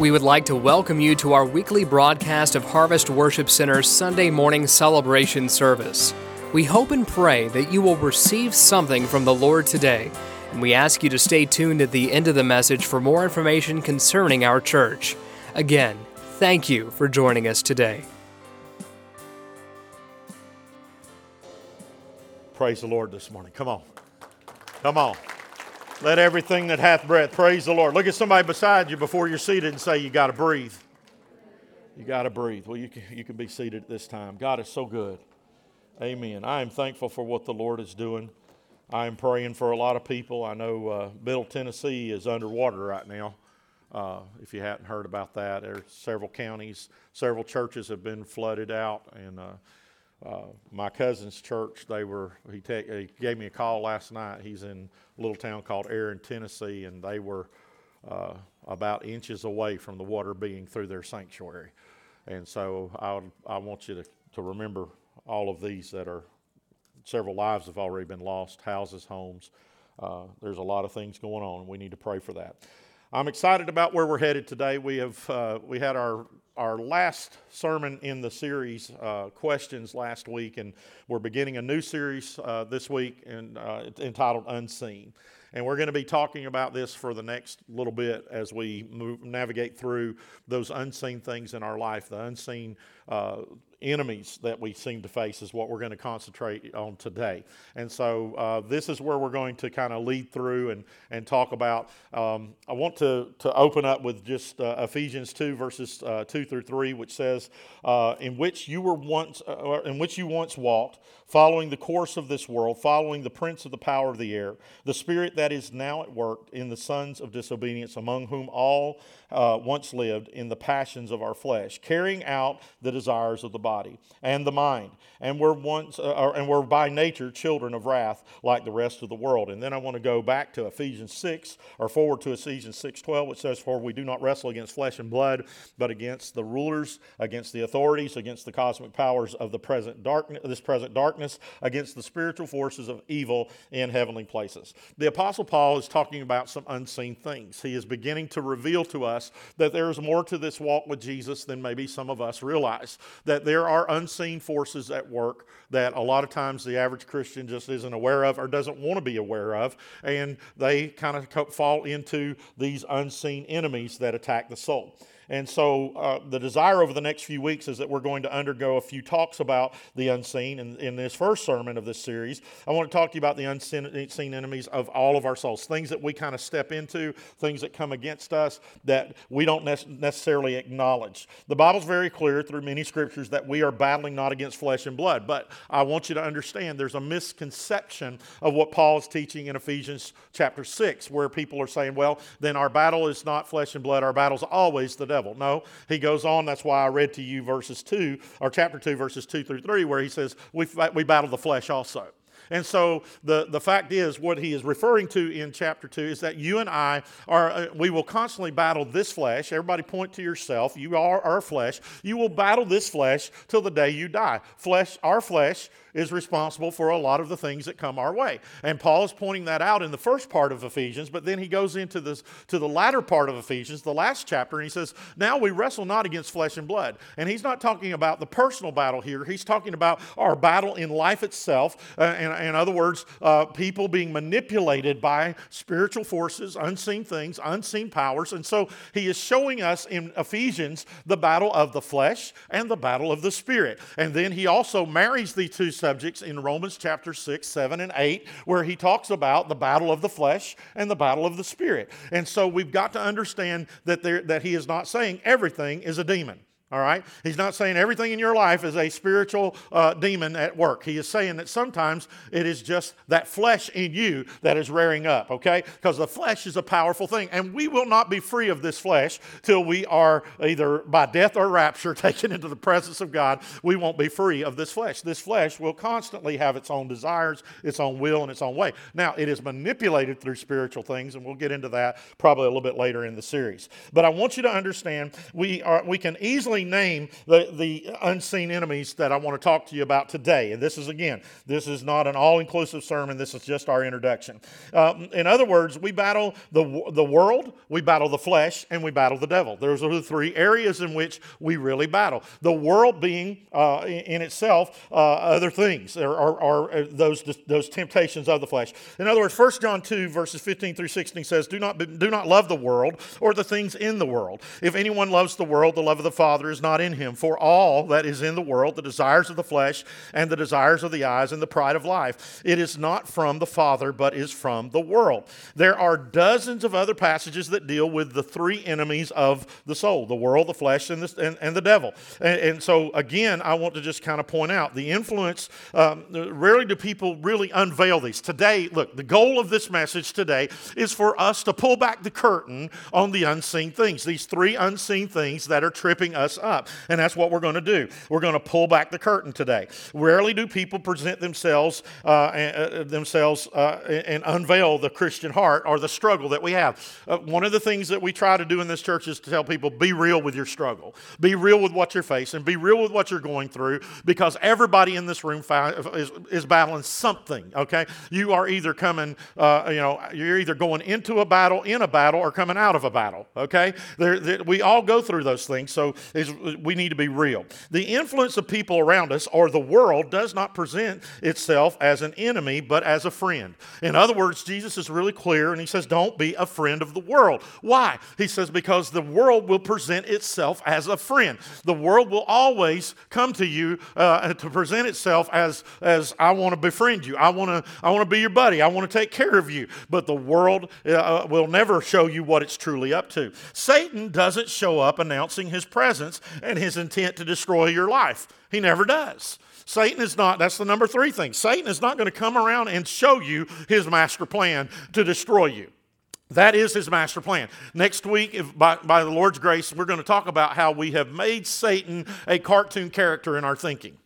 We would like to welcome you to our weekly broadcast of Harvest Worship Center's Sunday morning celebration service. We hope and pray that you will receive something from the Lord today, and we ask you to stay tuned at the end of the message for more information concerning our church. Again, thank you for joining us today. Praise the Lord this morning. Come on. Come on. Let everything that hath breath praise the Lord. Look at somebody beside you before you're seated and say, You got to breathe. You got to breathe. Well, you can, you can be seated at this time. God is so good. Amen. I am thankful for what the Lord is doing. I am praying for a lot of people. I know uh, Middle Tennessee is underwater right now. Uh, if you hadn't heard about that, there's several counties, several churches have been flooded out, and uh, uh, my cousin's church, they were, he, te- he gave me a call last night. He's in a little town called Erin, Tennessee, and they were uh, about inches away from the water being through their sanctuary. And so I, I want you to, to remember all of these that are, several lives have already been lost, houses, homes. Uh, there's a lot of things going on. We need to pray for that. I'm excited about where we're headed today. We have uh, we had our our last sermon in the series, uh, questions, last week, and we're beginning a new series uh, this week and, uh, entitled Unseen. And we're going to be talking about this for the next little bit as we move, navigate through those unseen things in our life, the unseen uh, enemies that we seem to face is what we're going to concentrate on today. And so uh, this is where we're going to kind of lead through and, and talk about. Um, I want to, to open up with just uh, Ephesians 2, verses uh, 2 through 3, which says, uh, In which you were once, uh, in which you once walked, following the course of this world, following the prince of the power of the air, the spirit that is now at work in the sons of disobedience, among whom all uh, once lived in the passions of our flesh, carrying out the desires of the body and the mind, and we're once uh, and we're by nature children of wrath like the rest of the world. And then I want to go back to Ephesians six or forward to Ephesians six twelve, which says, "For we do not wrestle against flesh and blood, but against the rulers, against the authorities, against the cosmic powers of the present darkness, this present darkness, against the spiritual forces of evil in heavenly places." The Apostle Paul is talking about some unseen things. He is beginning to reveal to us that there's more to this walk with Jesus than maybe some of us realize. That there are unseen forces at work that a lot of times the average Christian just isn't aware of or doesn't want to be aware of. And they kind of fall into these unseen enemies that attack the soul. And so uh, the desire over the next few weeks is that we're going to undergo a few talks about the unseen. And in this first sermon of this series, I want to talk to you about the unseen enemies of all of our souls, things that we kind of step into, things that come against us that we don't necessarily acknowledge. The Bible's very clear through many scriptures that we are battling not against flesh and blood. But I want you to understand there's a misconception of what Paul is teaching in Ephesians chapter 6, where people are saying, well, then our battle is not flesh and blood, our battle's always the devil No, he goes on. That's why I read to you verses 2, or chapter 2, verses 2 through 3, where he says, We, we battle the flesh also. And so the, the fact is, what he is referring to in chapter 2 is that you and I are, uh, we will constantly battle this flesh. Everybody point to yourself. You are our flesh. You will battle this flesh till the day you die. Flesh, our flesh is responsible for a lot of the things that come our way. And Paul is pointing that out in the first part of Ephesians, but then he goes into this to the latter part of Ephesians, the last chapter, and he says, Now we wrestle not against flesh and blood. And he's not talking about the personal battle here, he's talking about our battle in life itself. Uh, in, in other words, uh, people being manipulated by spiritual forces, unseen things, unseen powers. And so he is showing us in Ephesians the battle of the flesh and the battle of the spirit. And then he also marries the two subjects in Romans chapter 6, 7, and 8, where he talks about the battle of the flesh and the battle of the spirit. And so we've got to understand that, there, that he is not saying everything is a demon. All right? He's not saying everything in your life is a spiritual uh, demon at work. He is saying that sometimes it is just that flesh in you that is rearing up, okay? Because the flesh is a powerful thing. And we will not be free of this flesh till we are either by death or rapture taken into the presence of God. We won't be free of this flesh. This flesh will constantly have its own desires, its own will, and its own way. Now, it is manipulated through spiritual things, and we'll get into that probably a little bit later in the series. But I want you to understand we, are, we can easily name the, the unseen enemies that I want to talk to you about today. And this is, again, this is not an all inclusive sermon, this is just our introduction. Um, in other words, we battle the, the world, we battle the flesh, and we battle the devil. Those are the three areas in which we really battle. The world being uh, in itself uh, other things, or, or, or, uh, those, those temptations of the flesh. In other words, 1 John 2, verses 15 through 16 says, Do not, do not love the world or the things in the world. If anyone loves the world, the love of the Father is not in him. For all that is in the world, the desires of the flesh and the desires of the eyes and the pride of life, it is not from the Father, but is from the world. There are dozens of other passages that deal with the three enemies of the soul the world, the flesh, and the, and, and the devil. And, and, so, again, I want to just kind of point out the influence. Um, rarely do people really unveil these. Today, look, the goal of this message today is for us to pull back the curtain on the unseen things, these three unseen things that are tripping us up. And that's what we're going to do. We're going to pull back the curtain today. Rarely do people present themselves, uh, uh, themselves uh, and unveil the Christian heart or the struggle that we have. Uh, one of the things that we try to do in this church is to tell people be real with your struggle, be real with what you're facing, be real with what you're going through, because everybody in this room is, is battling something. Okay, you are either coming, uh, you know, you're either going into a battle, in a battle, or coming out of a battle. Okay, there, we all go through those things, so we need to be real. The influence of people around us or the world does not present itself as an enemy, but as a friend. In other words, Jesus is really clear, and he says, "Don't be a friend of the world." Why? He says, "Because the world will present itself as a friend. The world will always come to you uh, to present itself as as I want to befriend you. I want to I want to be your buddy. I want to take care of you. But the world uh, will never show you what it's truly up to. Satan doesn't show up announcing his presence and his intent to destroy your life. He never does. Satan is not, that's the number three thing. Satan is not going to come around and show you his master plan to destroy you. That is his master plan. Next week, if by, by the Lord's grace, we're going to talk about how we have made Satan a cartoon character in our thinking.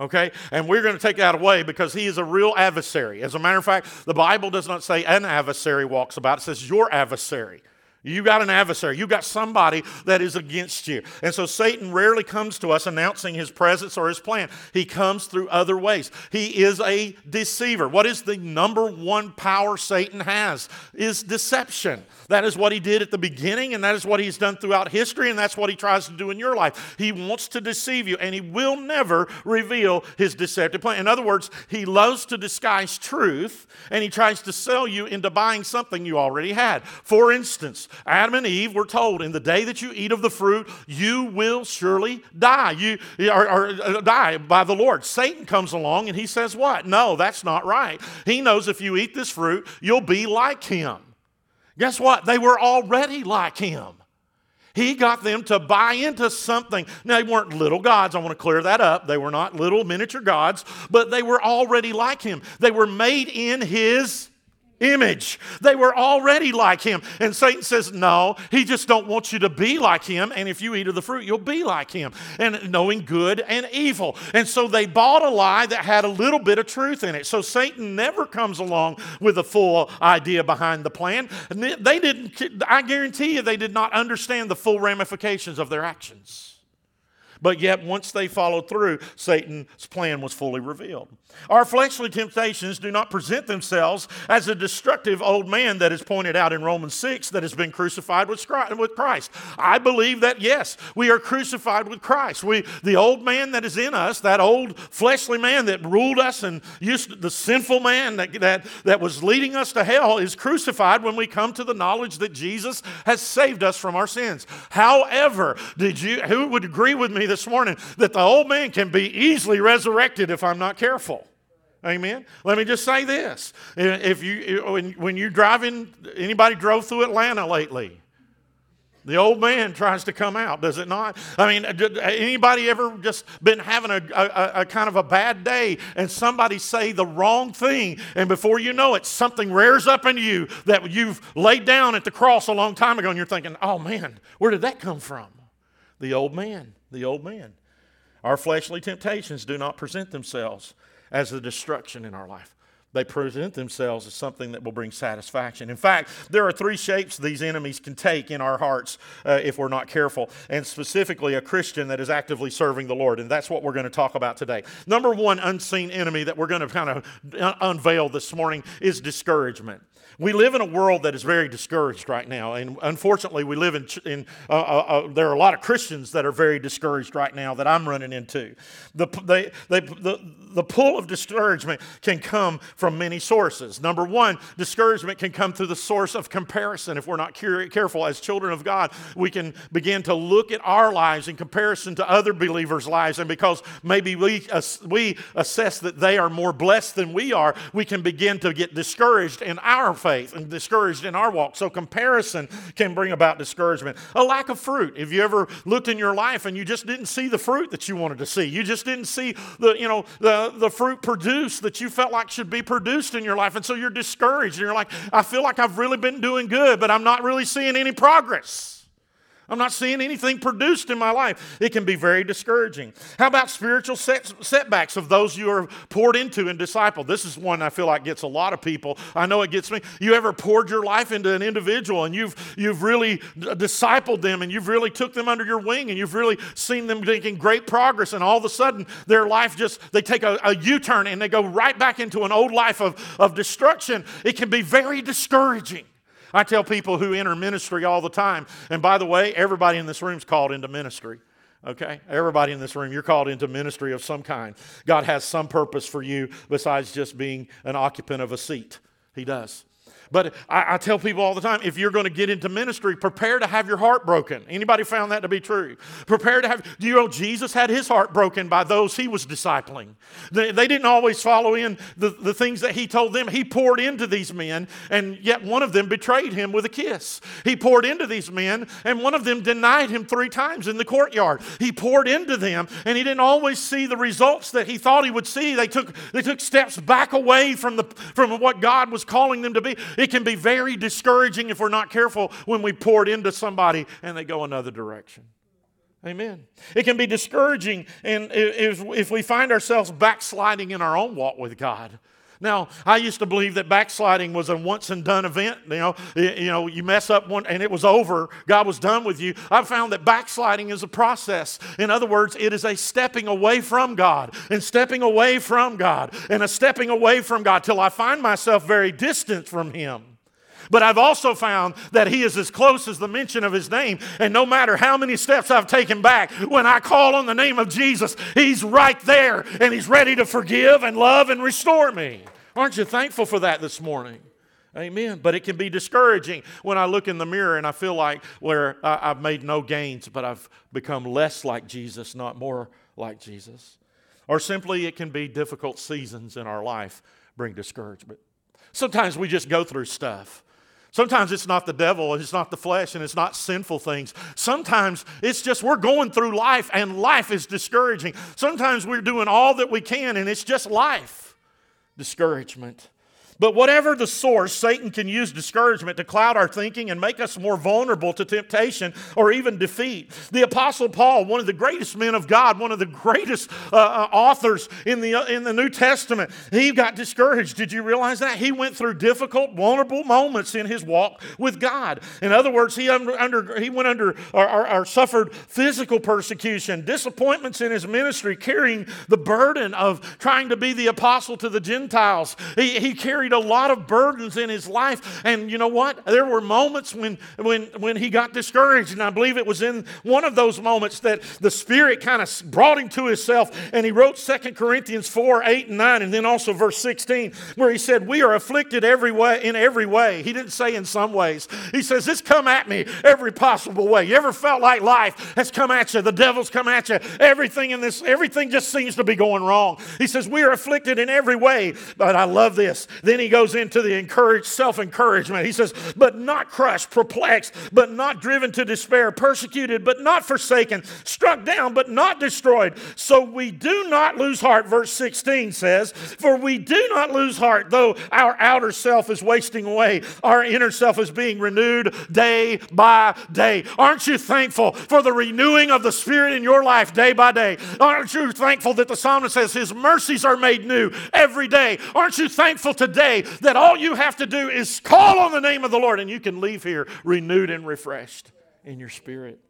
Okay? And we're going to take that away because he is a real adversary. As a matter of fact, the Bible does not say an adversary walks about, it says your adversary. You got an adversary. You got somebody that is against you. And so Satan rarely comes to us announcing his presence or his plan. He comes through other ways. He is a deceiver. What is the number one power Satan has? Is deception. That is what he did at the beginning, and that is what he's done throughout history, and that's what he tries to do in your life. He wants to deceive you, and he will never reveal his deceptive plan. In other words, he loves to disguise truth, and he tries to sell you into buying something you already had. For instance, Adam and Eve were told, in the day that you eat of the fruit, you will surely die. You or uh, die by the Lord. Satan comes along and he says, What? No, that's not right. He knows if you eat this fruit, you'll be like him. Guess what? They were already like him. He got them to buy into something. Now, they weren't little gods. I want to clear that up. They were not little miniature gods, but they were already like him. They were made in his image. They were already like him. And Satan says, No, he just don't want you to be like him. And if you eat of the fruit, you'll be like him. And knowing good and evil. And so they bought a lie that had a little bit of truth in it. So Satan never comes along with a full idea behind the plan. They didn't, I guarantee you, they did not understand the full ramifications of their actions. But yet, once they followed through, Satan's plan was fully revealed. Our fleshly temptations do not present themselves as a destructive old man that is pointed out in Romans 6 that has been crucified with Christ. I believe that, yes, we are crucified with Christ. We, the old man that is in us, that old fleshly man that ruled us and used the sinful man that, that, that was leading us to hell, is crucified when we come to the knowledge that Jesus has saved us from our sins. However, did you, who would agree with me this morning that the old man can be easily resurrected if I'm not careful? Amen. Let me just say this: if you when, you're driving, anybody drove through Atlanta lately? The old man tries to come out, does it not? I mean, anybody ever just been having a, a, a, kind of a bad day and somebody say the wrong thing, and before you know it, something rears up in you that you've laid down at the cross a long time ago, and you're thinking, oh man, where did that come from? The old man, the old man. Our fleshly temptations do not present themselves as a destruction in our life. They present themselves as something that will bring satisfaction. In fact, there are three shapes these enemies can take in our hearts uh, if we're not careful, and specifically a Christian that is actively serving the Lord. And that's what we're going to talk about today. Number one unseen enemy that we're going to kind of unveil this morning is discouragement. We live in a world that is very discouraged right now, and unfortunately, we live in. in uh, uh, uh, there are a lot of Christians that are very discouraged right now that I'm running into. The, they, they, the, the pull of discouragement can come from many sources. Number one, discouragement can come through the source of comparison. If we're not careful as children of God, we can begin to look at our lives in comparison to other believers' lives, and because maybe we we assess that they are more blessed than we are, we can begin to get discouraged in our faith and discouraged in our walk. So comparison can bring about discouragement. A lack of fruit. If you ever looked in your life and you just didn't see the fruit that you wanted to see, you just didn't see the, you know, the, the fruit produced that you felt like should be produced in your life. And so you're discouraged and you're like, I feel like I've really been doing good, but I'm not really seeing any progress. I'm not seeing anything produced in my life. It can be very discouraging. How about spiritual set, setbacks of those you are poured into and discipled? This is one I feel like gets a lot of people. I know it gets me. You ever poured your life into an individual and you've you've really discipled them and you've really took them under your wing and you've really seen them making great progress and all of a sudden their life just they take a a U-turn and they go right back into an old life of, of destruction. It can be very discouraging. I tell people who enter ministry all the time, and by the way, everybody in this room is called into ministry. Okay? Everybody in this room, you're called into ministry of some kind. God has some purpose for you besides just being an occupant of a seat. He does. But I, I, tell people all the time, if you're going to get into ministry, prepare to have your heart broken. Anybody found that to be true? Prepare to have. Do you know Jesus had his heart broken by those he was discipling? They, they didn't always follow in the, the things that he told them. He poured into these men, and yet one of them betrayed him with a kiss. He poured into these men, and one of them denied him three times in the courtyard. He poured into them, and he didn't always see the results that he thought he would see. They took, they took steps back away from, the, from what God was calling them to be. It can be very discouraging if we're not careful when we pour it into somebody and they go another direction. Amen. It can be discouraging and if, if we find ourselves backsliding in our own walk with God. Now, I used to believe that backsliding was a once and done event. You know, you know, you mess up one and it was over. God was done with you. I've found that backsliding is a process. In other words, it is a stepping away from God and stepping away from God and a stepping away from God till I find myself very distant from Him. But I've also found that He is as close as the mention of His name. And no matter how many steps I've taken back, when I call on the name of Jesus, He's right there and He's ready to forgive and love and restore me. Aren't you thankful for that this morning? Amen. But it can be discouraging when I look in the mirror and I feel like where I've made no gains, but I've become less like Jesus, not more like Jesus. Or simply, it can be difficult seasons in our life bring discouragement. Sometimes we just go through stuff. Sometimes it's not the devil, it's not the flesh, and it's not sinful things. Sometimes it's just we're going through life and life is discouraging. Sometimes we're doing all that we can and it's just life. Discouragement. But whatever the source, Satan can use discouragement to cloud our thinking and make us more vulnerable to temptation or even defeat. The Apostle Paul, one of the greatest men of God, one of the greatest uh, uh, authors in the, uh, in the New Testament, he got discouraged. Did you realize that? He went through difficult, vulnerable moments in his walk with God. In other words, he, under, under he went under or, or, or suffered physical persecution, disappointments in his ministry, carrying the burden of trying to be the apostle to the Gentiles. He, he carried carried a lot of burdens in his life. And you know what? There were moments when, when, when he got discouraged. And I believe it was in one of those moments that the Spirit kind of brought him to himself. And he wrote Second Corinthians 4 8 and 9, and then also verse 16, where he said, We are afflicted every way, in every way. He didn't say in some ways. He says, It's come at me every possible way. You ever felt like life has come at you? The devil's come at you. Everything in this, everything just seems to be going wrong. He says, We are afflicted in every way. But I love this. Then Then he goes into the encourage, self encouragement. He says, But not crushed, perplexed, but not driven to despair, persecuted, but not forsaken, struck down, but not destroyed. So we do not lose heart, verse 16 says, For we do not lose heart, though our outer self is wasting away, our inner self is being renewed day by day. Aren't you thankful for the renewing of the Spirit in your life day by day? Aren't you thankful that the psalmist says his mercies are made new every day? Aren't you thankful today that all you have to do is call on the name of the Lord and you can leave here renewed and refreshed in your spirit?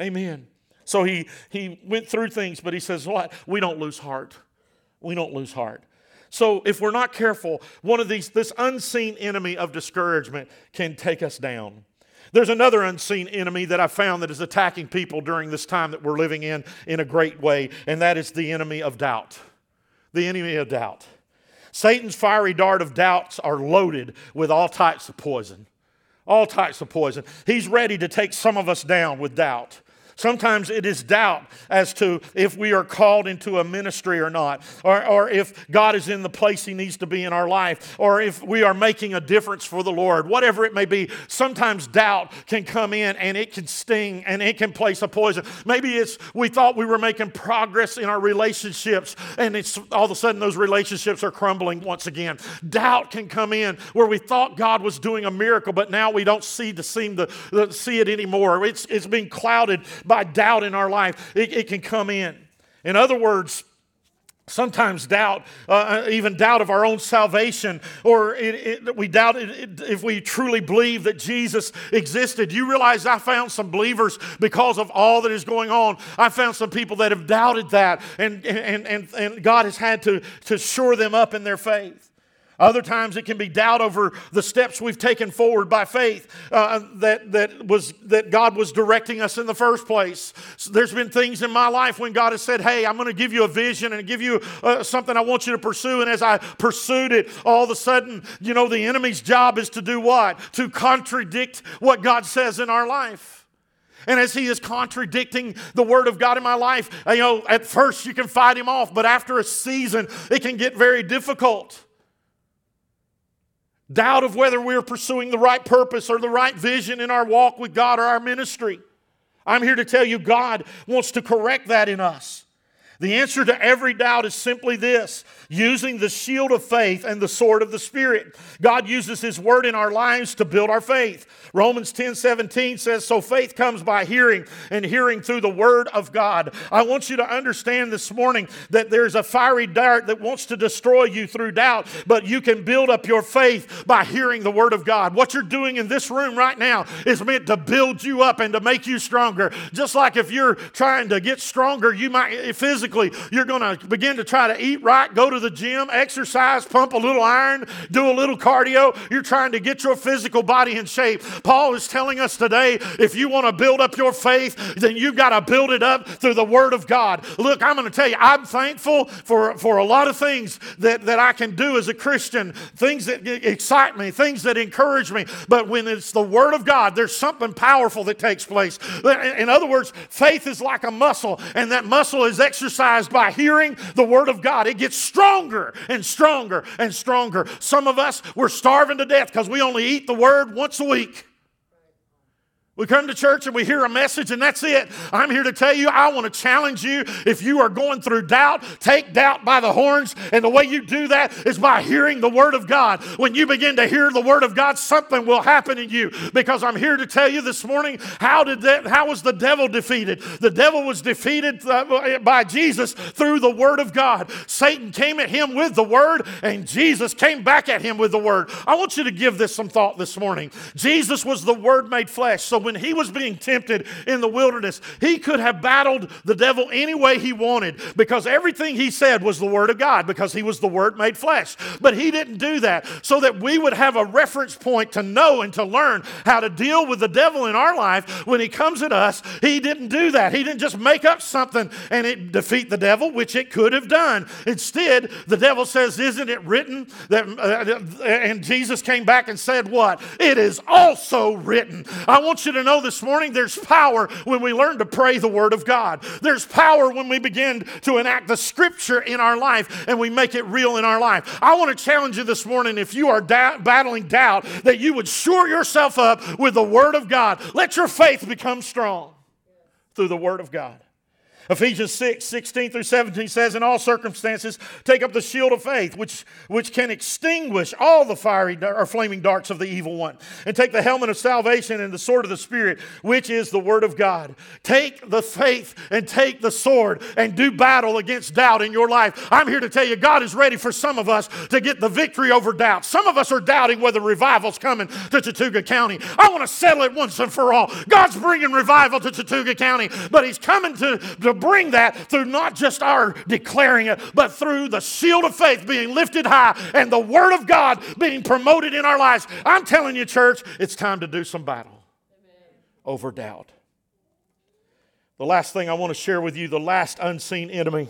Amen. So he, he went through things, but he says, What? We don't lose heart. We don't lose heart. So if we're not careful, one of these, this unseen enemy of discouragement can take us down. There's another unseen enemy that I found that is attacking people during this time that we're living in in a great way, and that is the enemy of doubt. The enemy of doubt. Satan's fiery dart of doubts are loaded with all types of poison. All types of poison. He's ready to take some of us down with doubt. Sometimes it is doubt as to if we are called into a ministry or not, or, or if God is in the place He needs to be in our life, or if we are making a difference for the Lord. Whatever it may be, sometimes doubt can come in and it can sting and it can place a poison. Maybe it's we thought we were making progress in our relationships, and it's all of a sudden those relationships are crumbling once again. Doubt can come in where we thought God was doing a miracle, but now we don't see to seem to, see it anymore. It's, it's being clouded doubt in our life, it, it can come in. In other words, Sometimes doubt, uh, uh even doubt of our own salvation, or it, it, we doubt it, if we truly believe that Jesus existed. You realize I found some believers because of all that is going on. I found some people that have doubted that, and, and, and, and God has had to, to shore them up in their faith. Other times it can be doubt over the steps we've taken forward by faith uh, that, that, was, that God was directing us in the first place. So there's been things in my life when God has said, Hey, I'm going to give you a vision and give you uh, something I want you to pursue. And as I pursued it, all of a sudden, you know, the enemy's job is to do what? To contradict what God says in our life. And as he is contradicting the word of God in my life, you know, at first you can fight him off, but after a season, it can get very difficult doubt of whether we're pursuing the right purpose or the right vision in our walk with God or our ministry. I'm here to tell you God wants to correct that in us. The answer to every doubt is simply this using the shield of faith and the sword of the Spirit. God uses His word in our lives to build our faith. Romans 10 17 says, So faith comes by hearing, and hearing through the word of God. I want you to understand this morning that there's a fiery dart that wants to destroy you through doubt, but you can build up your faith by hearing the word of God. What you're doing in this room right now is meant to build you up and to make you stronger. Just like if you're trying to get stronger, you might physically you're going to begin to try to eat right, go to the gym, exercise, pump a little iron, do a little cardio. You're trying to get your physical body in shape. Paul is telling us today if you want to build up your faith, then you've got to build it up through the Word of God. Look, I'm going to tell you, I'm thankful for, for a lot of things that, that I can do as a Christian, things that excite me, things that encourage me. But when it's the Word of God, there's something powerful that takes place. In other words, faith is like a muscle, and that muscle is exercised exercised by hearing the Word of God. It gets stronger and stronger and stronger. Some of us, we're starving to death because we only eat the Word once a week. We come to church and we hear a message and that's it. I'm here to tell you, I want to challenge you. If you are going through doubt, take doubt by the horns. And the way you do that is by hearing the Word of God. When you begin to hear the Word of God, something will happen in you. Because I'm here to tell you this morning, how did that, how was the devil defeated? The devil was defeated uh, by Jesus through the Word of God. Satan came at him with the Word, and Jesus came back at him with the Word. I want you to give this some thought this morning. Jesus was the Word made flesh. So when he was being tempted in the wilderness, he could have battled the devil any way he wanted because everything he said was the Word of God because he was the Word made flesh. But he didn't do that so that we would have a reference point to know and to learn how to deal with the devil in our life when he comes at us. He didn't do that. He didn't just make up something and it defeat the devil, which it could have done. Instead, the devil says, Isn't it written that, uh, and Jesus came back and said, What? It is also written. I want you you to know this morning there's power when we learn to pray the Word of God. There's power when we begin to enact the Scripture in our life and we make it real in our life. I want to challenge you this morning if you are da- battling doubt, that you would shore yourself up with the Word of God. Let your faith become strong through the Word of God. Ephesians 6, 16 through 17 says, In all circumstances, take up the shield of faith, which, which can extinguish all the fiery or flaming darts of the evil one. And take the helmet of salvation and the sword of the Spirit, which is the word of God. Take the faith and take the sword and do battle against doubt in your life. I'm here to tell you, God is ready for some of us to get the victory over doubt. Some of us are doubting whether revival's coming to Chattooga County. I want to settle it once and for all. God's bringing revival to Chattooga County, but He's coming to, to bring that through not just our declaring it, but through the shield of faith being lifted high and the Word of God being promoted in our lives. I'm telling you, church, it's time to do some battle Amen. over doubt. The last thing I want to share with you, the last unseen enemy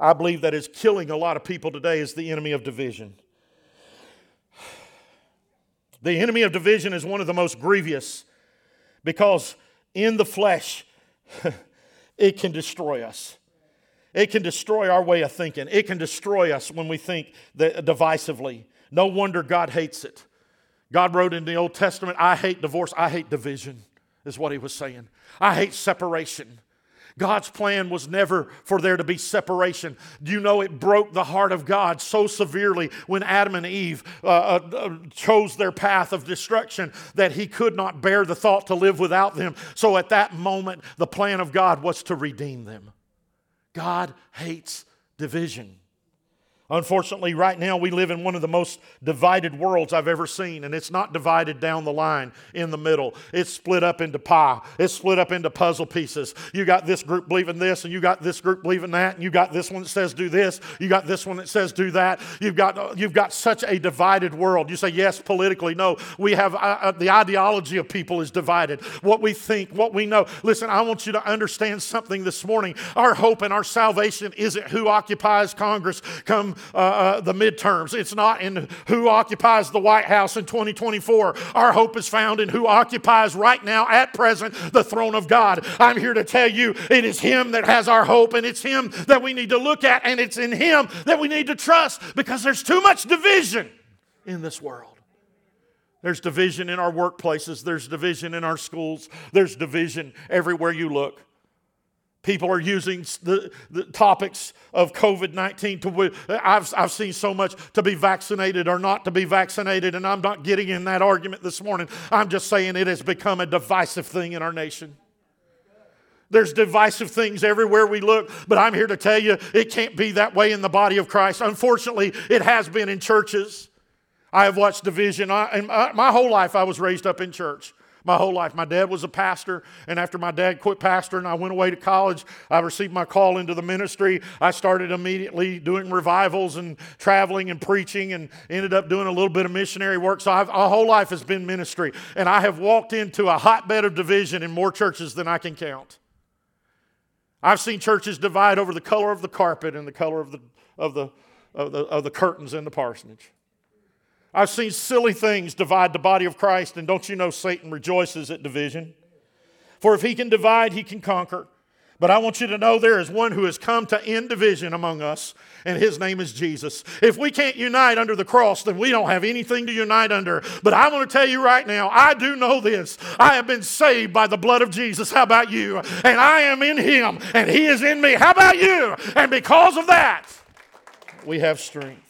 I believe that is killing a lot of people today is the enemy of division. The enemy of division is one of the most grievous because in the flesh, it can destroy us. It can destroy our way of thinking. It can destroy us when we think divisively. No wonder God hates it. God wrote in the Old Testament, I hate divorce, I hate division, is what he was saying. I hate separation. God's plan was never for there to be separation. Do you know it broke the heart of God so severely when Adam and Eve uh, uh, uh, chose their path of destruction that he could not bear the thought to live without them? So at that moment, the plan of God was to redeem them. God hates division. Unfortunately, right now we live in one of the most divided worlds I've ever seen, and it's not divided down the line in the middle. It's split up into pie, it's split up into puzzle pieces. You got this group believing this, and you got this group believing that, and you got this one that says do this, you got this one that says do that. You've got, you've got such a divided world. You say, yes, politically. No, we have uh, uh, the ideology of people is divided. What we think, what we know. Listen, I want you to understand something this morning. Our hope and our salvation isn't who occupies Congress come uh, uh, the midterms. It's not in who occupies the White House in 2024. Our hope is found in who occupies right now, at present, the throne of God. I'm here to tell you it is Him that has our hope, and it's Him that we need to look at, and it's in Him that we need to trust because there's too much division in this world. There's division in our workplaces. There's division in our schools. There's division everywhere you look. People are using the, the topics of COVID 19 to, I've, I've seen so much to be vaccinated or not to be vaccinated, and I'm not getting in that argument this morning. I'm just saying it has become a divisive thing in our nation. There's divisive things everywhere we look, but I'm here to tell you it can't be that way in the body of Christ. Unfortunately, it has been in churches. I have watched division. I, my, my whole life, I was raised up in church my whole life. My dad was a pastor, and after my dad quit pastoring, I went away to college. I received my call into the ministry. I started immediately doing revivals and traveling and preaching, and ended up doing a little bit of missionary work. So I've, my whole life has been ministry, and I have walked into a hotbed of division in more churches than I can count. I've seen churches divide over the color of the carpet and the color of the, of the, of the, of the curtains in the parsonage. I've seen silly things divide the body of Christ, and don't you know Satan rejoices at division? For if he can divide, he can conquer. But I want you to know there is one who has come to end division among us, and his name is Jesus. If we can't unite under the cross, then we don't have anything to unite under. But I want to tell you right now, I do know this. I have been saved by the blood of Jesus. How about you? And I am in him, and he is in me. How about you? And because of that, we have strength.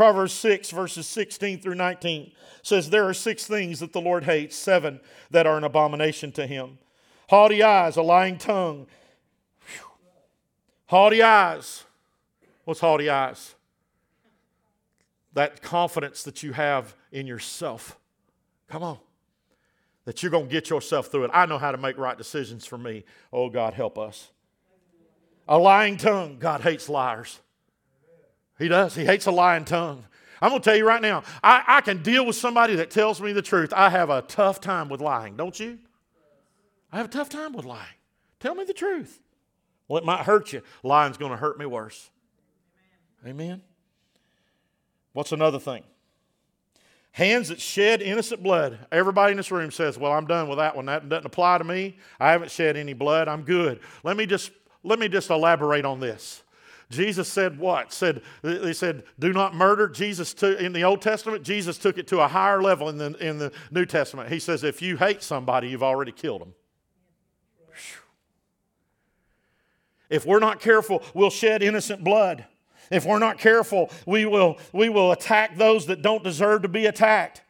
Proverbs 6, verses 16 through 19 says, There are six things that the Lord hates, seven that are an abomination to him haughty eyes, a lying tongue. Whew. Haughty eyes. What's haughty eyes? That confidence that you have in yourself. Come on. That you're going to get yourself through it. I know how to make right decisions for me. Oh, God, help us. A lying tongue. God hates liars. He does. He hates a lying tongue. I'm going to tell you right now, I, I can deal with somebody that tells me the truth. I have a tough time with lying, don't you? I have a tough time with lying. Tell me the truth. Well, it might hurt you. Lying's going to hurt me worse. Amen. What's another thing? Hands that shed innocent blood. Everybody in this room says, Well, I'm done with that one. That doesn't apply to me. I haven't shed any blood. I'm good. Let me just let me just elaborate on this. Jesus said what? Said they said, "Do not murder." Jesus took in the Old Testament. Jesus took it to a higher level in the in the New Testament. He says, "If you hate somebody, you've already killed them." If we're not careful, we'll shed innocent blood. If we're not careful, we will, we will attack those that don't deserve to be attacked.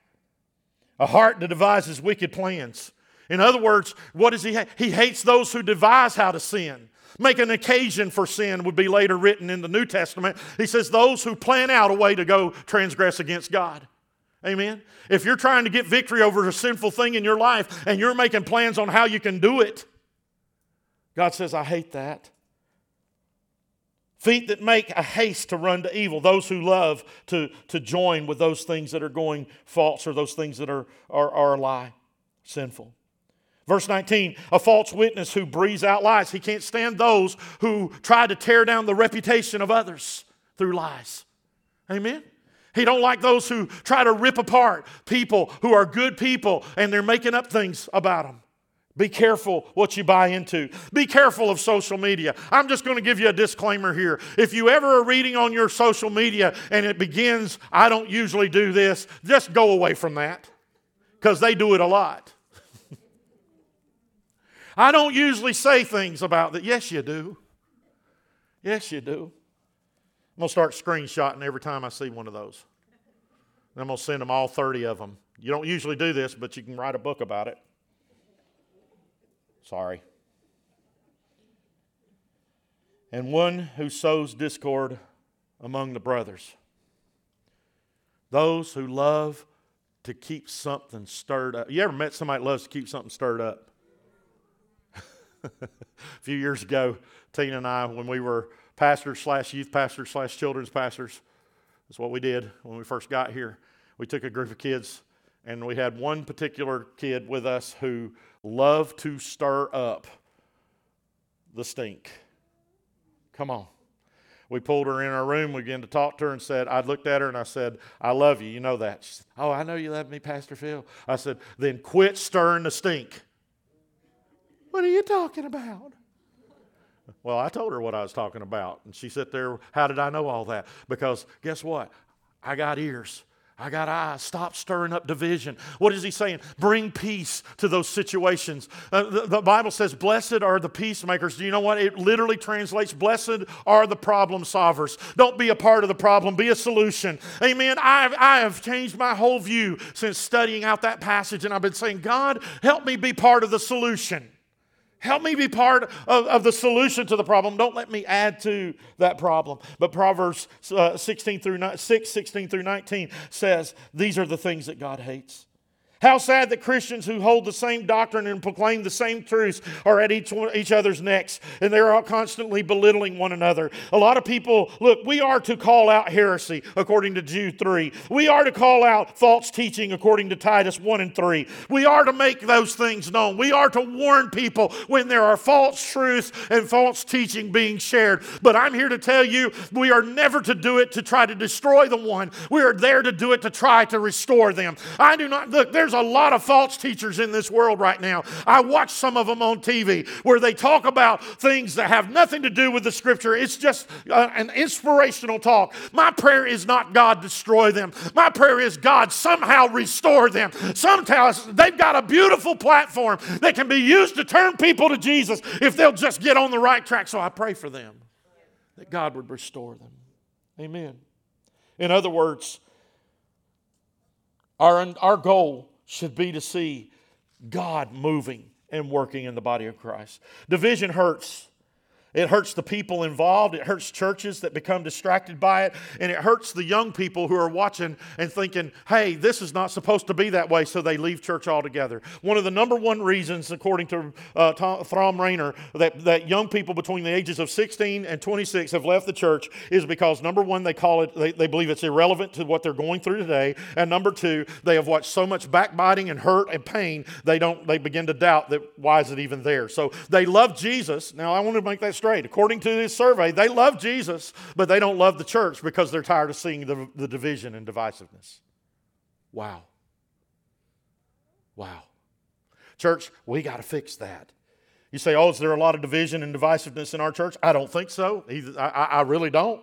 A heart that devises wicked plans. In other words, what does he hate? He hates those who devise how to sin. Make an occasion for sin would be later written in the New Testament. He says, those who plan out a way to go transgress against God. Amen. If you're trying to get victory over a sinful thing in your life and you're making plans on how you can do it, God says, I hate that. Feet that make a haste to run to evil, those who love to, to join with those things that are going false or those things that are, are, are a lie, sinful. Verse 19, a false witness who breathes out lies. He can't stand those who try to tear down the reputation of others through lies. Amen? He don't like those who try to rip apart people who are good people and they're making up things about them. Be careful what you buy into. Be careful of social media. I'm just going to give you a disclaimer here. If you ever are reading on your social media and it begins, I don't usually do this, just go away from that because they do it a lot. I don't usually say things about that. Yes, you do. Yes, you do. I'm going to start screenshotting every time I see one of those. I'm going to send them all 30 of them. You don't usually do this, but you can write a book about it. Sorry. And one who sows discord among the brothers. Those who love to keep something stirred up. You ever met somebody that loves to keep something stirred up? a few years ago, Tina and I, when we were pastors slash youth pastors slash children's pastors, that's what we did when we first got here. We took a group of kids, and we had one particular kid with us who love to stir up the stink. Come on. We pulled her in our room, we began to talk to her and said, I looked at her and I said, I love you. You know that. She said, Oh, I know you love me, Pastor Phil. I said, then quit stirring the stink. What are you talking about? Well, I told her what I was talking about. And she sat there, How did I know all that? Because guess what? I got ears. I got eyes. Stop stirring up division. What is he saying? Bring peace to those situations. Uh, the, the, Bible says, Blessed are the peacemakers. Do you know what? It literally translates, Blessed are the problem solvers. Don't be a part of the problem, be a solution. Amen. I've, I have changed my whole view since studying out that passage, and I've been saying, God, help me be part of the solution. Help me be part of, of the solution to the problem. Don't let me add to that problem. But Proverbs uh, 16 through 6, 16 through 19 says these are the things that God hates. How sad that Christians who hold the same doctrine and proclaim the same truths are at each, one, each other's necks and they're all constantly belittling one another. A lot of people, look, we are to call out heresy according to Jude 3. We are to call out false teaching according to Titus 1 and 3. We are to make those things known. We are to warn people when there are false truths and false teaching being shared. But I'm here to tell you, we are never to do it to try to destroy the one. We are there to do it to try to restore them. I do not, look, there's there's a lot of false teachers in this world right now. I watch some of them on TV where they talk about things that have nothing to do with the scripture. It's just uh, an inspirational talk. My prayer is not God destroy them. My prayer is God somehow restore them. Sometimes they've got a beautiful platform that can be used to turn people to Jesus if they'll just get on the right track. So I pray for them that God would restore them. Amen. In other words, our, our goal should be to see God moving and working in the body of Christ. Division hurts. It hurts the people involved. It hurts churches that become distracted by it. And it hurts the young people who are watching and thinking, hey, this is not supposed to be that way, so they leave church altogether. One of the number one reasons, according to uh, Thom Rainer, that, that young people between the ages of 16 and 26 have left the church is because, number one, they call it, they, they believe it's irrelevant to what they're going through today. And number two, they have watched so much backbiting and hurt and pain, they don't, they begin to doubt that why is it even there? So they love Jesus. Now, I want to make that straight. According to this survey, they love Jesus, but they don't love the church because they're tired of seeing the, the division and divisiveness. Wow. Wow. Church, we got to fix that. You say, oh, is there a lot of division and divisiveness in our church? I don't think so. I, I really don't.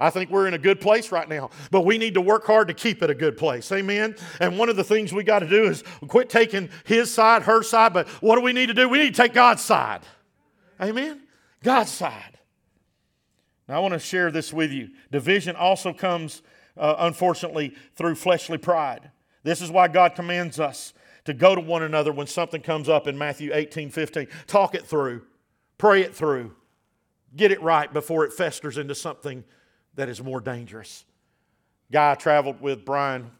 I think we're in a good place right now, but we need to work hard to keep it a good place. Amen. And one of the things we got to do is quit taking his side, her side, but what do we need to do? We need to take God's side. Amen. God's side. Now, I want to share this with you. Division also comes, uh, unfortunately, through fleshly pride. This is why God commands us to go to one another when something comes up in Matthew 18 15. Talk it through, pray it through, get it right before it festers into something that is more dangerous. Guy traveled with, Brian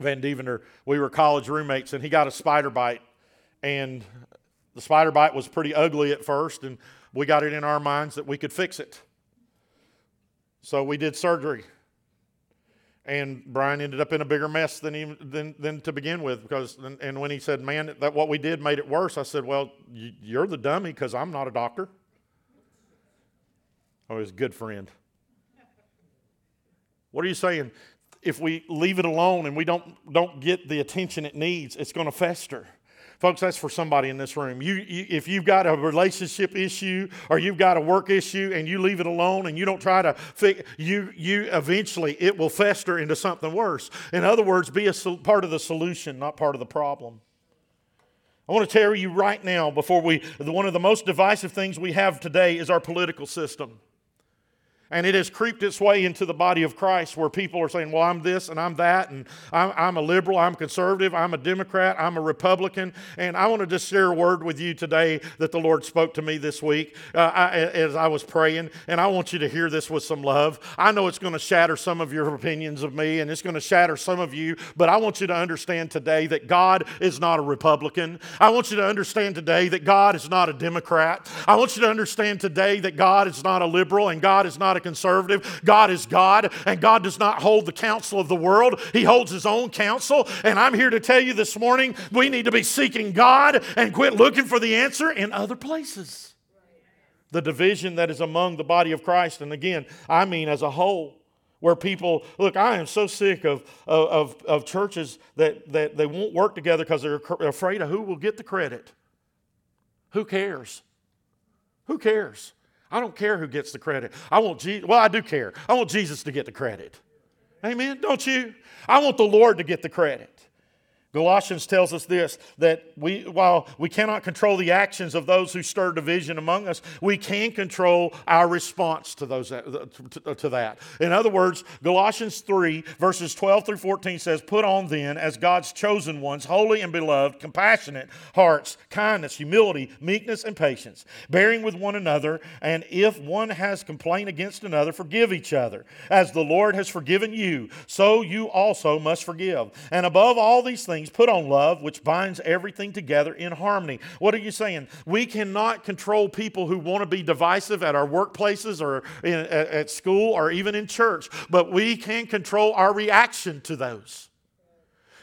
Van Deventer, we were college roommates, and he got a spider bite. And the spider bite was pretty ugly at first, and we got it in our minds that we could fix it. So we did surgery. And Brian ended up in a bigger mess than, he, than, than to begin with. Because, and, when he said, Man, that what we did made it worse, I said, Well, you're the dummy because I'm not a doctor. Oh, he's a good friend. What are you saying? If we leave it alone and we don't, don't get the attention it needs, it's going to fester. Folks, that's for somebody in this room. You, you, if you've got a relationship issue or you've got a work issue and you leave it alone and you don't try to fix you, you eventually it will fester into something worse. In other words, be a part of the solution, not part of the problem. I want to tell you right now, before we, one of the most divisive things we have today is our political system. And it has creeped its way into the body of Christ where people are saying, Well, I'm this and I'm that, and I'm, I'm, a liberal, I'm conservative, I'm a Democrat, I'm a Republican. And I want to just share a word with you today that the Lord spoke to me this week uh, I, as I was praying. And I want you to hear this with some love. I know it's going to shatter some of your opinions of me, and it's going to shatter some of you, but I want you to understand today that God is not a Republican. I want you to understand today that God is not a Democrat. I want you to understand today that God is not a liberal and God is not a conservative. God is God, and God does not hold the counsel of the world, He holds His own counsel. And I'm here to tell you this morning we need to be seeking God and quit looking for the answer in other places. The division that is among the body of Christ, and again, I mean as a whole where people look i am so sick of, of, of churches that, that they won't work together because they're afraid of who will get the credit who cares who cares I don't care who gets the credit. I want Jesus. Well, I do care. I want Jesus to get the credit. Amen. Don't you? I want the Lord to get the credit. Galatians tells us this that we, while we cannot control the actions of those who stir division among us, we can control our response to, those, uh, to, to that. In other words, Galatians 3, verses 12 through 14 says, Put on then, as God's chosen ones, holy and beloved, compassionate hearts, kindness, humility, meekness, and patience, bearing with one another, and if one has complaint against another, forgive each other. As the Lord has forgiven you, so you also must forgive. And above all these things, things. Put on love, which binds everything together in harmony. What are you saying? We cannot control people who want to be divisive at our workplaces or in, at, at school or even in church, but we can control our reaction to those.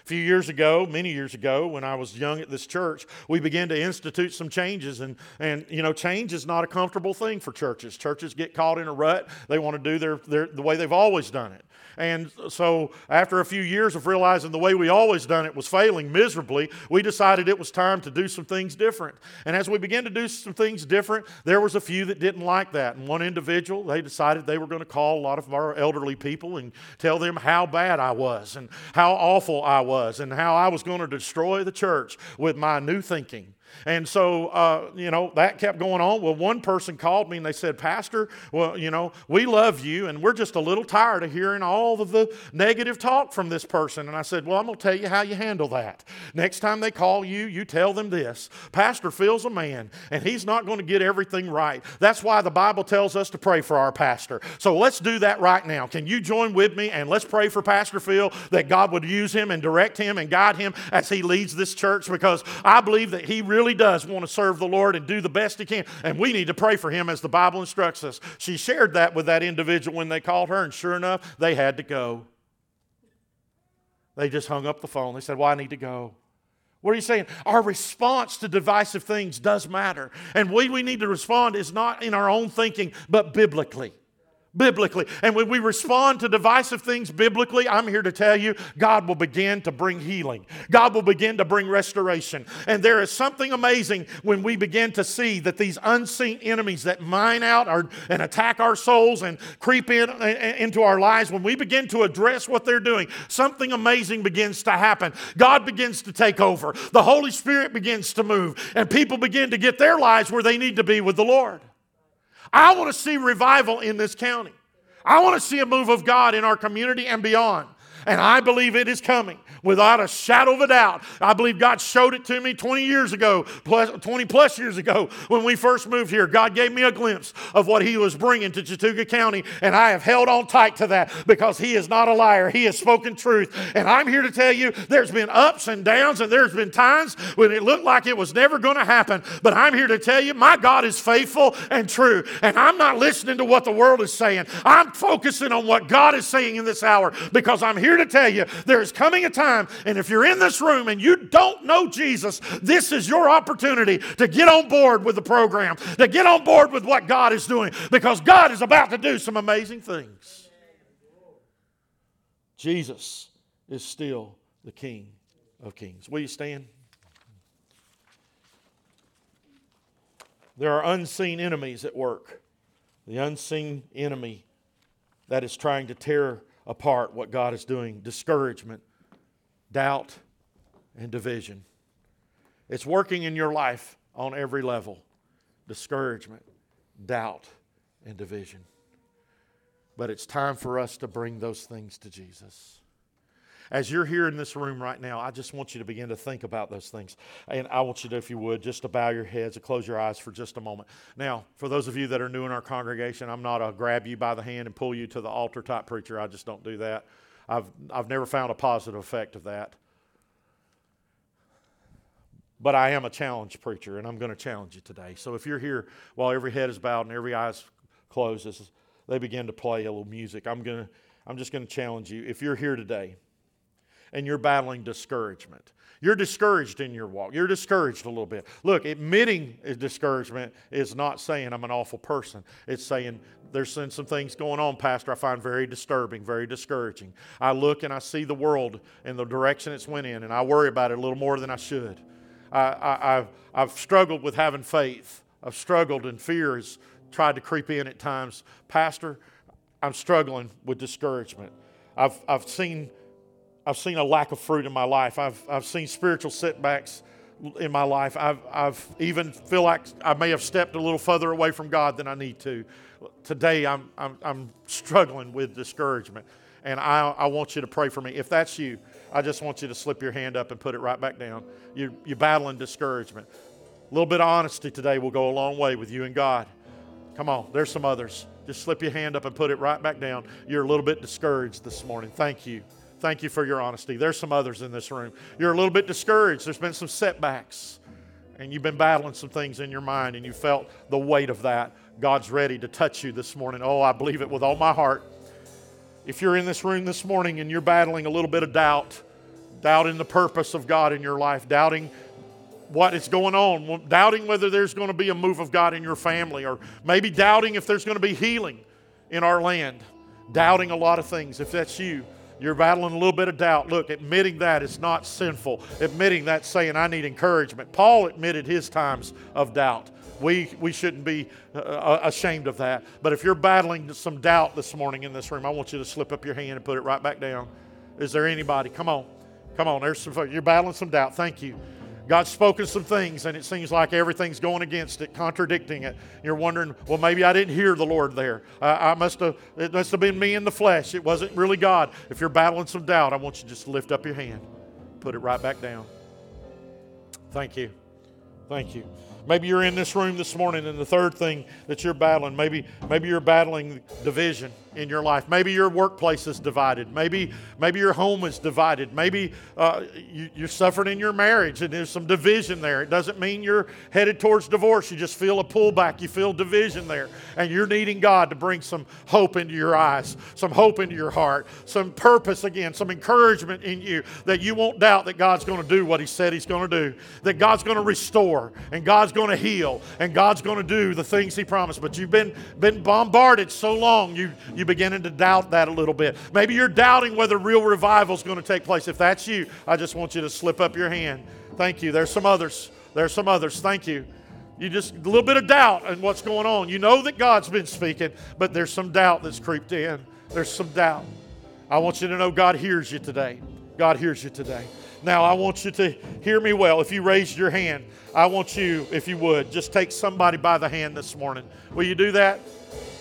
A few years ago, many years ago, when I was young at this church, we began to institute some changes. And, and you know, change is not a comfortable thing for churches. Churches get caught in a rut. They want to do their, their, the way they've always done it. And so, after a few years of realizing the way we always done it was failing miserably, we decided it was time to do some things different. And as we began to do some things different, there was a few that didn't like that. And one individual, they decided they were going to call a lot of our elderly people and tell them how bad I was and how awful I was and how I was going to destroy the church with my new thinking. And so, uh, you know, that kept going on. Well, one person called me and they said, Pastor, well, you know, we love you and we're just a little tired of hearing all of the negative talk from this person. And I said, Well, I'm going to tell you how you handle that. Next time they call you, you tell them this Pastor Phil's a man and he's not going to get everything right. That's why the Bible tells us to pray for our pastor. So let's do that right now. Can you join with me and let's pray for Pastor Phil that God would use him and direct him and guide him as he leads this church because I believe that he really really does want to serve the Lord and do the best he can. And we need to pray for him as the Bible instructs us. She shared that with that individual when they called her, and sure enough, they had to go. They just hung up the phone. They said, Well, I need to go. What are you saying? Our response to divisive things does matter. And way we need to respond is not in our own thinking, but biblically biblically. And when we respond to divisive things biblically, I'm here to tell you, God will begin to bring healing. God will begin to bring restoration. And there is something amazing when we begin to see that these unseen enemies that mine out our, and attack our souls and creep in into our lives, when we begin to address what they're doing, something amazing begins to happen. God begins to take over. The Holy Spirit begins to move, and people begin to get their lives where they need to be with the Lord. I want to see revival in this county. I want to see a move of God in our community and beyond. And I believe it is coming without a shadow of a doubt. I believe God showed it to me 20 years ago, plus 20 plus years ago when we first moved here. God gave me a glimpse of what He was bringing to Chattooga County, and I have held on tight to that because He is not a liar. He has spoken truth. And I'm here to tell you there's been ups and downs, and there's been times when it looked like it was never going to happen. But I'm here to tell you my God is faithful and true. And I'm not listening to what the world is saying, I'm focusing on what God is saying in this hour because I'm here to tell you there is coming a time. And if you're in this room and you don't know Jesus, this is your opportunity to get on board with the program, to get on board with what God is doing, because God is about to do some amazing things. Jesus is still the King of Kings. Will you stand? There are unseen enemies at work. The unseen enemy that is trying to tear apart what God is doing discouragement, doubt, and division. It's working in your life on every level discouragement, doubt, and division. But it's time for us to bring those things to Jesus. As you're here in this room right now, I just want you to begin to think about those things. And I want you to, if you would, just to bow your heads and close your eyes for just a moment. Now, for those of you that are new in our congregation, I'm not a grab you by the hand and pull you to the altar type preacher. I just don't do that. I've, I've never found a positive effect of that. But I am a challenge preacher, and I'm going to challenge you today. So if you're here while every head is bowed and every eye is closed, they begin to play a little music, I'm, to, I'm just going to challenge you. If you're here today and you're battling discouragement, you're discouraged in your walk. You're discouraged a little bit. Look, admitting discouragement is not saying I'm an awful person. It's saying there's some things going on, Pastor, I find very disturbing, very discouraging. I look and I see the world and the direction it's went in, and I worry about it a little more than I should. I, have I've struggled with having faith. I've struggled, and fear has tried to creep in at times. Pastor, I'm struggling with discouragement. I've, I've seen I've seen a lack of fruit in my life. I've, I've seen spiritual setbacks in my life. I've, I've even feel like I may have stepped a little further away from God than I need to. Today, I'm, I'm, I'm struggling with discouragement, and I, I want you to pray for me. If that's you, I just want you to slip your hand up and put it right back down. You're, you're battling discouragement. A little bit of honesty today will go a long way with you and God. Come on, there's some others. Just slip your hand up and put it right back down. You're a little bit discouraged this morning. Thank you. Thank you for your honesty. There's some others in this room. You're a little bit discouraged. There's been some setbacks, and you've been battling some things in your mind, and you felt the weight of that. God's ready to touch you this morning. Oh, I believe it with all my heart. If you're in this room this morning and you're battling a little bit of doubt, doubting the purpose of God in your life, doubting what is going on, doubting whether there's going to be a move of God in your family, or maybe doubting if there's going to be healing in our land, doubting a lot of things. If that's you, you're battling a little bit of doubt. Look, admitting that is not sinful. Admitting that, saying, I need encouragement. Paul admitted his times of doubt. We, we shouldn't be uh, uh, ashamed of that. But if you're battling some doubt this morning in this room, I want you to slip up your hand and put it right back down. Is there anybody? Come on. Come on. There's some, you're battling some doubt. Thank you. God's spoken some things, and it seems like everything's going against it, contradicting it. You're wondering, well, maybe I didn't hear the Lord there. I, I must have. It must have been me in the flesh. It wasn't really God. If you're battling some doubt, I want you to just lift up your hand, put it right back down. Thank you. Thank you. Maybe you're in this room this morning, and the third thing that you're battling, maybe maybe you're battling division. In your life. Maybe your workplace is divided. Maybe, maybe your home is divided. Maybe uh, you, you're suffering in your marriage and there's some division there. It doesn't mean you're headed towards divorce. You just feel a pullback. You feel division there. And you're needing God to bring some hope into your eyes, some hope into your heart, some purpose again, some encouragement in you that you won't doubt that God's going to do what He said He's going to do, that God's going to restore and God's going to heal and God's going to do the things He promised. But you've been, been bombarded so long, you, you beginning to doubt that a little bit. Maybe you're doubting whether real revival is going to take place. If that's you, I just want you to slip up your hand. Thank you. There's some others. There's some others. Thank you. You just a little bit of doubt in what's going on. You know that God's been speaking, but there's some doubt that's creeped in. There's some doubt. I want you to know God hears you today. God hears you today. Now, I want you to hear me well. If you raised your hand, I want you, if you would, just take somebody by the hand this morning. Will you do that?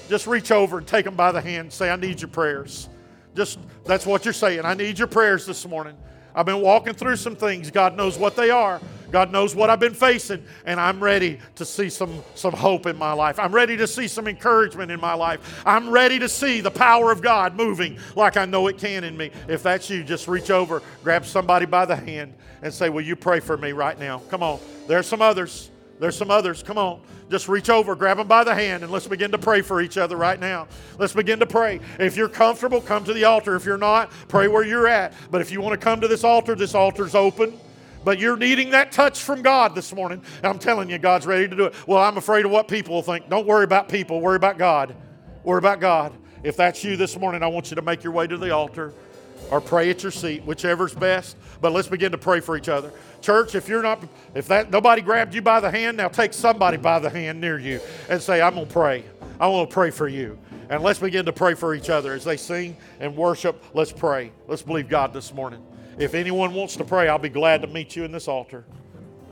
Just reach over and take them by the hand and say, I need your prayers. Just that's what you're saying. I need your prayers this morning. I've been walking through some things. God knows what they are. God knows what I've been facing, and I'm ready to see some, some hope in my life. I'm ready to see some encouragement in my life. I'm ready to see the power of God moving like I know it can in me. If that's you, just reach over, grab somebody by the hand, and say, Will you pray for me right now? Come on. There's some others. There's some others. Come on. Just reach over, grab them by the hand, and let's begin to pray for each other right now. Let's begin to pray. If you're comfortable, come to the altar. If you're not, pray where you're at. But if you want to come to this altar, this altar's open. But you're needing that touch from God this morning. I'm telling you, God's ready to do it. Well, I'm afraid of what people will think. Don't worry about people, worry about God. Worry about God. If that's you this morning, I want you to make your way to the altar or pray at your seat, whichever's best. But let's begin to pray for each other. Church, if you're not, if that nobody grabbed you by the hand, now take somebody by the hand near you and say, I'm gonna pray. I want to pray for you. And let's begin to pray for each other as they sing and worship. Let's pray. Let's believe God this morning. If anyone wants to pray, I'll be glad to meet you in this altar.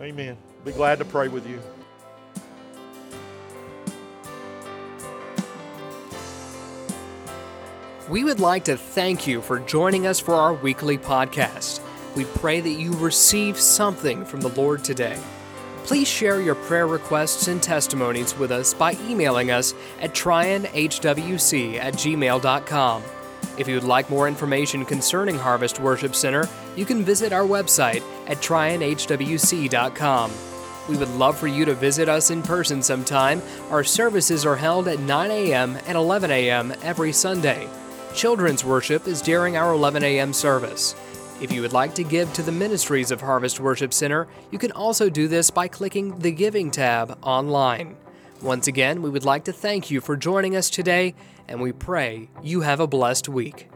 Amen. Be glad to pray with you. We would like to thank you for joining us for our weekly podcast. We pray that you receive something from the Lord today. Please share your prayer requests and testimonies with us by emailing us at trionhwc at gmail.com. If you would like more information concerning Harvest Worship Center, you can visit our website at trionhwc.com. We would love for you to visit us in person sometime. Our services are held at 9 a.m. and 11 a.m. every Sunday. Children's worship is during our 11 a.m. service. If you would like to give to the ministries of Harvest Worship Center, you can also do this by clicking the Giving tab online. Once again, we would like to thank you for joining us today, and we pray you have a blessed week.